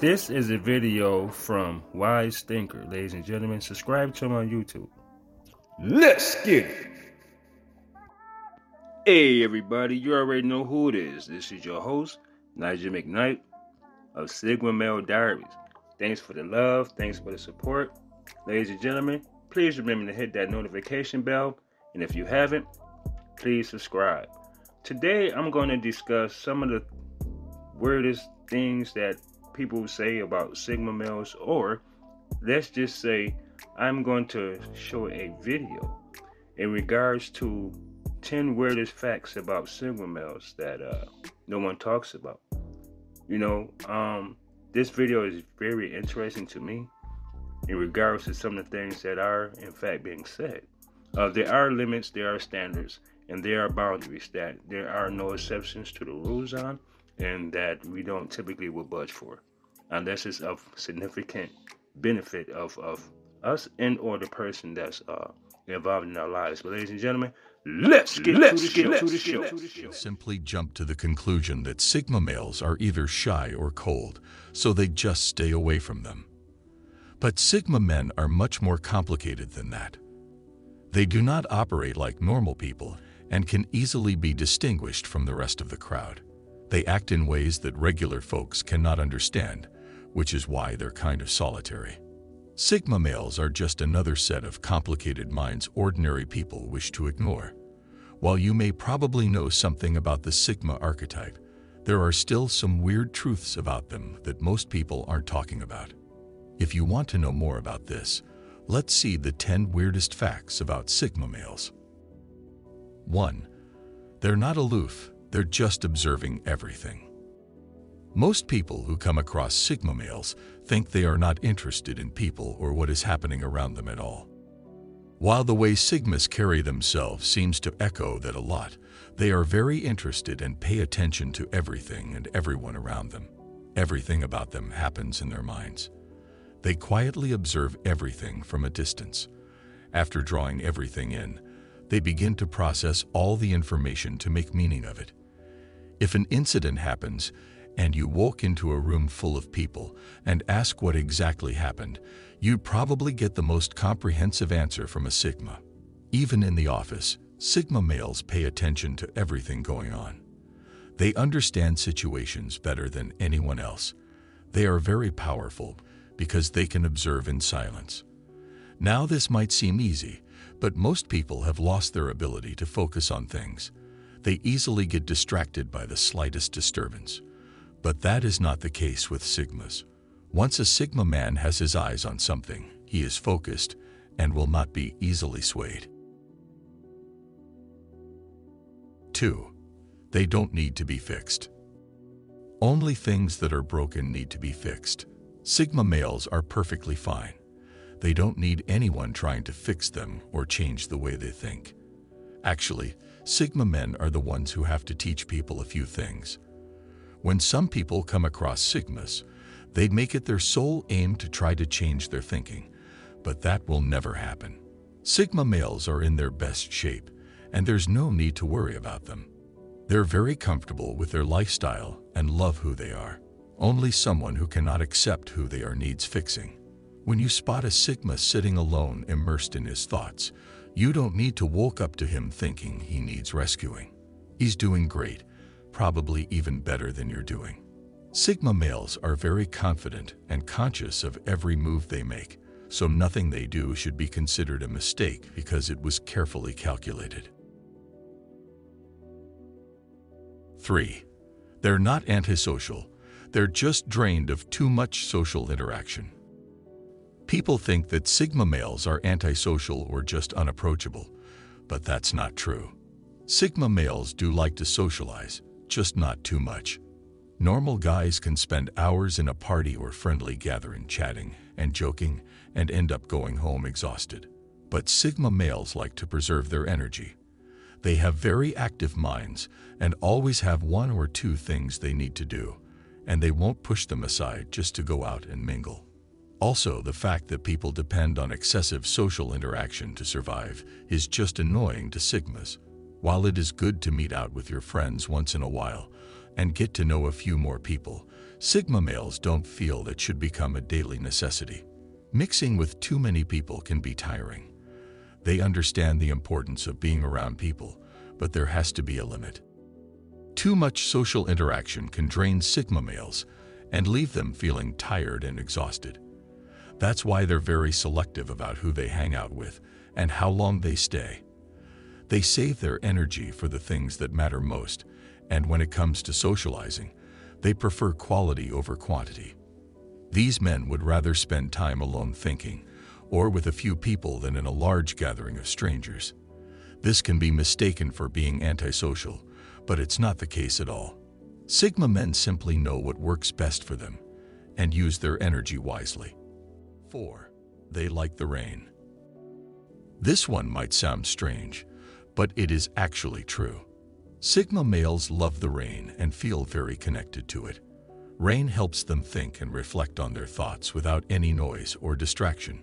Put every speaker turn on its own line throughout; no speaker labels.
This is a video from Wise Thinker. Ladies and gentlemen, subscribe to him on YouTube. Let's get it. Hey everybody, you already know who it is. This is your host, Nigel McKnight of Sigma Male Diaries. Thanks for the love, thanks for the support. Ladies and gentlemen, please remember to hit that notification bell. And if you haven't, please subscribe. Today I'm going to discuss some of the weirdest things that people say about Sigma males, or let's just say I'm going to show a video in regards to 10 weirdest facts about Sigma males that uh, no one talks about. You know, um, this video is very interesting to me in regards to some of the things that are, in fact, being said. Uh, there are limits, there are standards, and there are boundaries that there are no exceptions to the rules on, and that we don't typically will budge for unless it's of significant benefit of, of us and or the person that's uh, involved in our lives. But ladies and gentlemen, let's get, let's to, the get to the show. To the show.
Simply jump to the conclusion that Sigma males are either shy or cold, so they just stay away from them. But Sigma men are much more complicated than that. They do not operate like normal people and can easily be distinguished from the rest of the crowd. They act in ways that regular folks cannot understand, which is why they're kind of solitary. Sigma males are just another set of complicated minds ordinary people wish to ignore. While you may probably know something about the Sigma archetype, there are still some weird truths about them that most people aren't talking about. If you want to know more about this, let's see the 10 weirdest facts about Sigma males. 1. They're not aloof, they're just observing everything. Most people who come across Sigma males think they are not interested in people or what is happening around them at all. While the way Sigmas carry themselves seems to echo that a lot, they are very interested and pay attention to everything and everyone around them. Everything about them happens in their minds. They quietly observe everything from a distance. After drawing everything in, they begin to process all the information to make meaning of it. If an incident happens, and you walk into a room full of people and ask what exactly happened, you'd probably get the most comprehensive answer from a Sigma. Even in the office, Sigma males pay attention to everything going on. They understand situations better than anyone else. They are very powerful because they can observe in silence. Now this might seem easy, but most people have lost their ability to focus on things. They easily get distracted by the slightest disturbance. But that is not the case with Sigmas. Once a Sigma man has his eyes on something, he is focused and will not be easily swayed. 2. They don't need to be fixed. Only things that are broken need to be fixed. Sigma males are perfectly fine. They don't need anyone trying to fix them or change the way they think. Actually, Sigma men are the ones who have to teach people a few things. When some people come across Sigmas, they make it their sole aim to try to change their thinking, but that will never happen. Sigma males are in their best shape, and there's no need to worry about them. They're very comfortable with their lifestyle and love who they are. Only someone who cannot accept who they are needs fixing. When you spot a Sigma sitting alone immersed in his thoughts, you don't need to walk up to him thinking he needs rescuing. He's doing great probably even better than you're doing. Sigma males are very confident and conscious of every move they make, so nothing they do should be considered a mistake because it was carefully calculated. 3. They're not antisocial, they're just drained of too much social interaction. People think that Sigma males are antisocial or just unapproachable, but that's not true. Sigma males do like to socialize, just not too much. Normal guys can spend hours in a party or friendly gathering chatting and joking and end up going home exhausted. But Sigma males like to preserve their energy. They have very active minds and always have one or two things they need to do, and they won't push them aside just to go out and mingle. Also, the fact that people depend on excessive social interaction to survive is just annoying to Sigmas. While it is good to meet out with your friends once in a while and get to know a few more people, Sigma males don't feel it should become a daily necessity. Mixing with too many people can be tiring. They understand the importance of being around people, but there has to be a limit. Too much social interaction can drain Sigma males and leave them feeling tired and exhausted. That's why they're very selective about who they hang out with and how long they stay. They save their energy for the things that matter most, and when it comes to socializing, they prefer quality over quantity. These men would rather spend time alone thinking, or with a few people than in a large gathering of strangers. This can be mistaken for being antisocial, but it's not the case at all. Sigma men simply know what works best for them and use their energy wisely. 4. They like the rain. This one might sound strange, but it is actually true. Sigma males love the rain and feel very connected to it. Rain helps them think and reflect on their thoughts without any noise or distraction.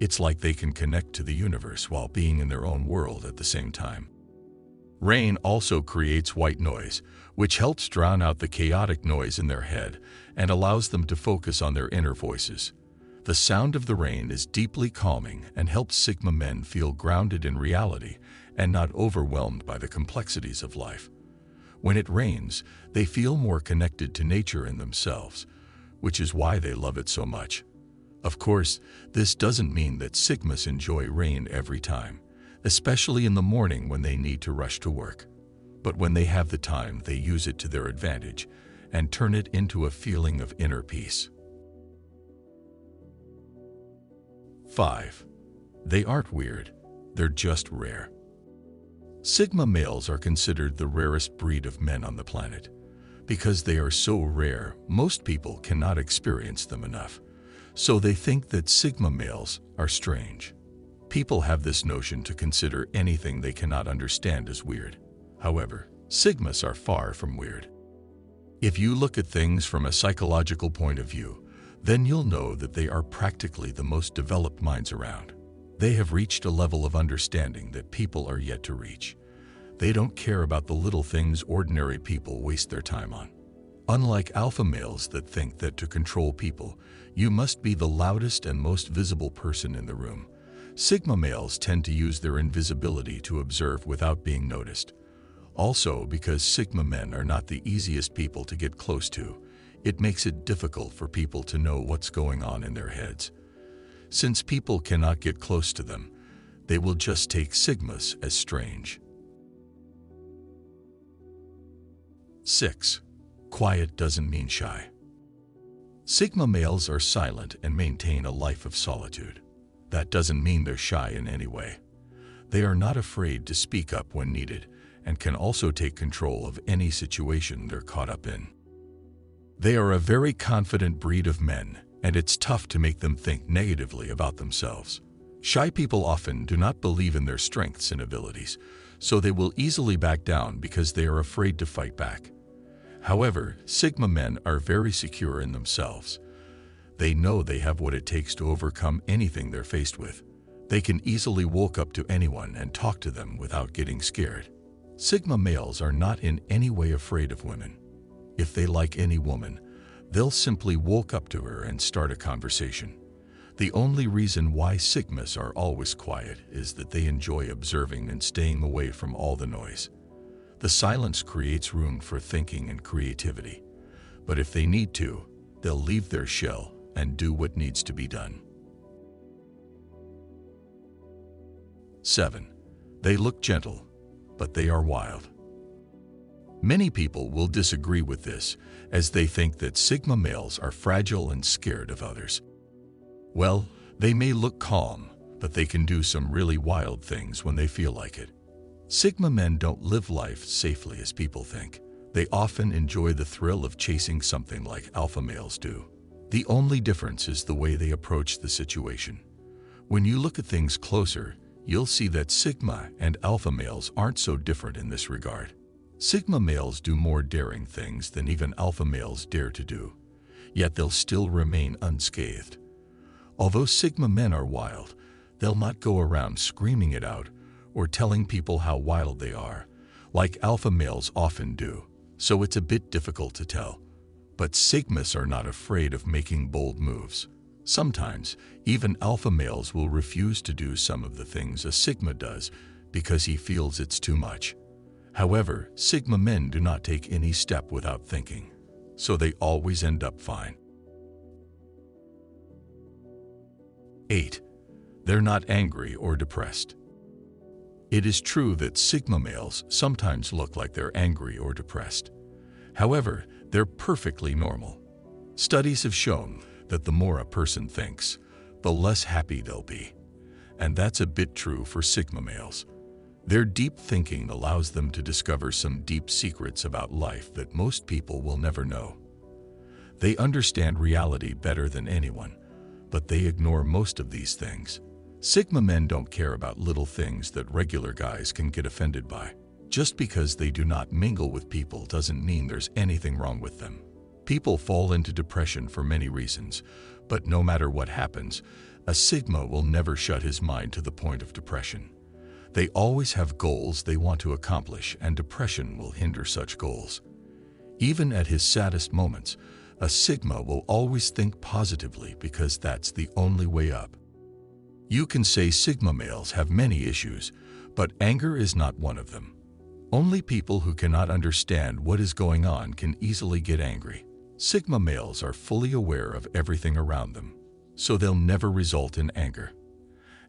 It's like they can connect to the universe while being in their own world at the same time. Rain also creates white noise, which helps drown out the chaotic noise in their head and allows them to focus on their inner voices. The sound of the rain is deeply calming and helps Sigma men feel grounded in reality and not overwhelmed by the complexities of life. When it rains, they feel more connected to nature and themselves, which is why they love it so much. Of course, this doesn't mean that Sigmas enjoy rain every time especially in the morning when they need to rush to work. But when they have the time, they use it to their advantage and turn it into a feeling of inner peace. 5. They aren't weird, they're just rare. Sigma males are considered the rarest breed of men on the planet. Because they are so rare, most people cannot experience them enough. So they think that Sigma males are strange. People have this notion to consider anything they cannot understand as weird. However, Sigmas are far from weird. If you look at things from a psychological point of view, then you'll know that they are practically the most developed minds around. They have reached a level of understanding that people are yet to reach. They don't care about the little things ordinary people waste their time on. Unlike alpha males that think that to control people, you must be the loudest and most visible person in the room, Sigma males tend to use their invisibility to observe without being noticed. Also, because Sigma men are not the easiest people to get close to, it makes it difficult for people to know what's going on in their heads. Since people cannot get close to them, they will just take Sigmas as strange. 6. Quiet doesn't mean shy. Sigma males are silent and maintain a life of solitude. That doesn't mean they're shy in any way. They are not afraid to speak up when needed and can also take control of any situation they're caught up in. They are a very confident breed of men, and it's tough to make them think negatively about themselves. Shy people often do not believe in their strengths and abilities, so they will easily back down because they are afraid to fight back. However, Sigma men are very secure in themselves they know they have what it takes to overcome anything they're faced with. They can easily walk up to anyone and talk to them without getting scared. Sigma males are not in any way afraid of women. If they like any woman, they'll simply walk up to her and start a conversation. The only reason why Sigmas are always quiet is that they enjoy observing and staying away from all the noise. The silence creates room for thinking and creativity. But if they need to, they'll leave their shell and do what needs to be done. 7. They look gentle, but they are wild. Many people will disagree with this, as they think that Sigma males are fragile and scared of others. Well, they may look calm, but they can do some really wild things when they feel like it. Sigma men don't live life safely as people think. They often enjoy the thrill of chasing something like alpha males do. The only difference is the way they approach the situation. When you look at things closer, you'll see that Sigma and Alpha males aren't so different in this regard. Sigma males do more daring things than even Alpha males dare to do, yet they'll still remain unscathed. Although Sigma men are wild, they'll not go around screaming it out or telling people how wild they are, like Alpha males often do, so it's a bit difficult to tell. But Sigmas are not afraid of making bold moves. Sometimes, even alpha males will refuse to do some of the things a Sigma does because he feels it's too much. However, Sigma men do not take any step without thinking, so they always end up fine. 8. They're not angry or depressed. It is true that Sigma males sometimes look like they're angry or depressed. However, they're perfectly normal. Studies have shown that the more a person thinks, the less happy they'll be. And that's a bit true for Sigma males. Their deep thinking allows them to discover some deep secrets about life that most people will never know. They understand reality better than anyone, but they ignore most of these things. Sigma men don't care about little things that regular guys can get offended by. Just because they do not mingle with people doesn't mean there's anything wrong with them. People fall into depression for many reasons, but no matter what happens, a Sigma will never shut his mind to the point of depression. They always have goals they want to accomplish, and depression will hinder such goals. Even at his saddest moments, a Sigma will always think positively because that's the only way up. You can say Sigma males have many issues, but anger is not one of them. Only people who cannot understand what is going on can easily get angry. Sigma males are fully aware of everything around them, so they'll never result in anger.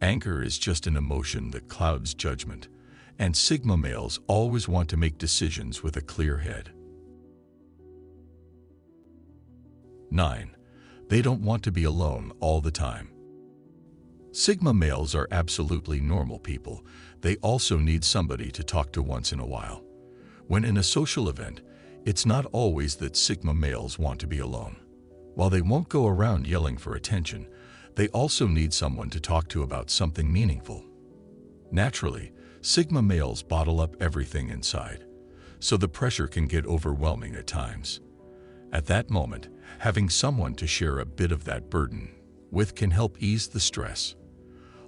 Anger is just an emotion that clouds judgment, and Sigma males always want to make decisions with a clear head. 9. They don't want to be alone all the time. Sigma males are absolutely normal people. They also need somebody to talk to once in a while. When in a social event, it's not always that Sigma males want to be alone. While they won't go around yelling for attention, they also need someone to talk to about something meaningful. Naturally, Sigma males bottle up everything inside, so the pressure can get overwhelming at times. At that moment, having someone to share a bit of that burden with can help ease the stress.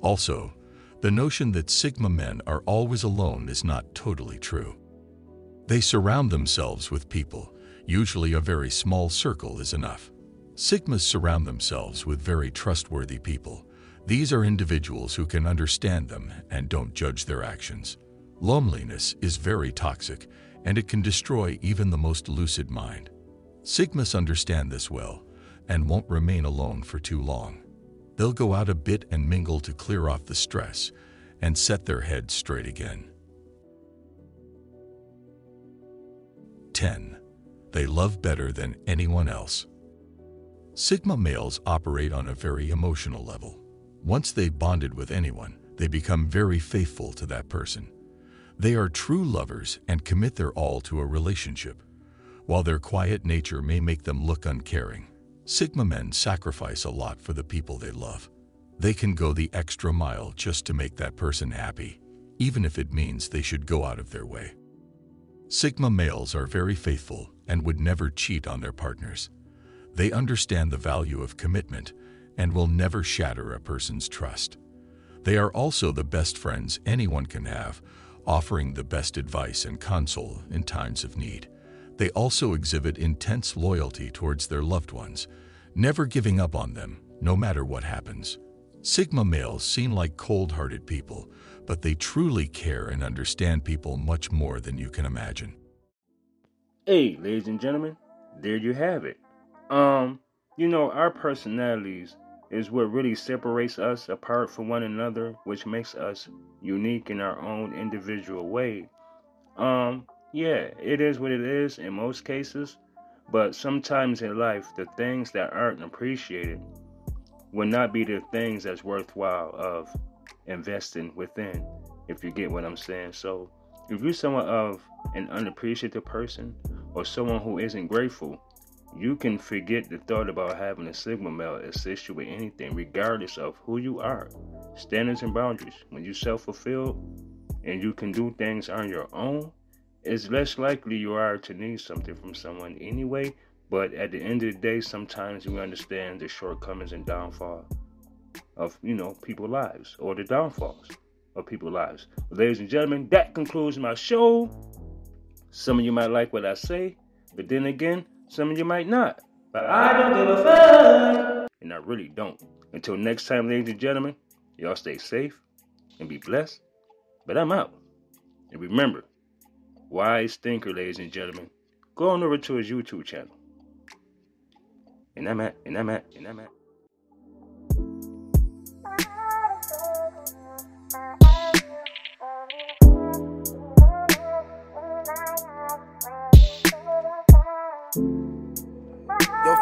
Also, the notion that Sigma men are always alone is not totally true. They surround themselves with people, usually a very small circle is enough. Sigmas surround themselves with very trustworthy people. These are individuals who can understand them and don't judge their actions. Loneliness is very toxic, and it can destroy even the most lucid mind. Sigmas understand this well and won't remain alone for too long. They'll go out a bit and mingle to clear off the stress and set their heads straight again. 10. They love better than anyone else. Sigma males operate on a very emotional level. Once they've bonded with anyone, they become very faithful to that person. They are true lovers and commit their all to a relationship. While their quiet nature may make them look uncaring, Sigma men sacrifice a lot for the people they love. They can go the extra mile just to make that person happy, even if it means they should go out of their way. Sigma males are very faithful and would never cheat on their partners. They understand the value of commitment and will never shatter a person's trust. They are also the best friends anyone can have, offering the best advice and counsel in times of need. They also exhibit intense loyalty towards their loved ones, never giving up on them, no matter what happens. Sigma males seem like cold-hearted people, but they truly care and understand people much more than you can imagine.
Hey, ladies and gentlemen, there you have it. Um, you know, our personalities is what really separates us apart from one another, which makes us unique in our own individual way. Um, yeah, it is what it is in most cases, but sometimes in life, the things that aren't appreciated will not be the things that's worthwhile of investing within, if you get what I'm saying. So, if you're someone of an unappreciative person or someone who isn't grateful, you can forget the thought about having a Sigma male assist you with anything, regardless of who you are. Standards and boundaries. When you self fulfilled and you can do things on your own, it's less likely you are to need something from someone anyway. But at the end of the day, sometimes we understand the shortcomings and downfall of you know people's lives or the downfalls of people's lives. ladies and gentlemen, that concludes my show. Some of you might like what I say, but then again, Some of you might not. But I don't give a fuck. And I really don't. Until next time, ladies and gentlemen, y'all stay safe and be blessed. But I'm out. And remember, Wise Thinker, ladies and gentlemen, go on over to his YouTube channel. And I'm at, and I'm at, and I'm at.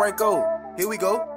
Franco. Here we go.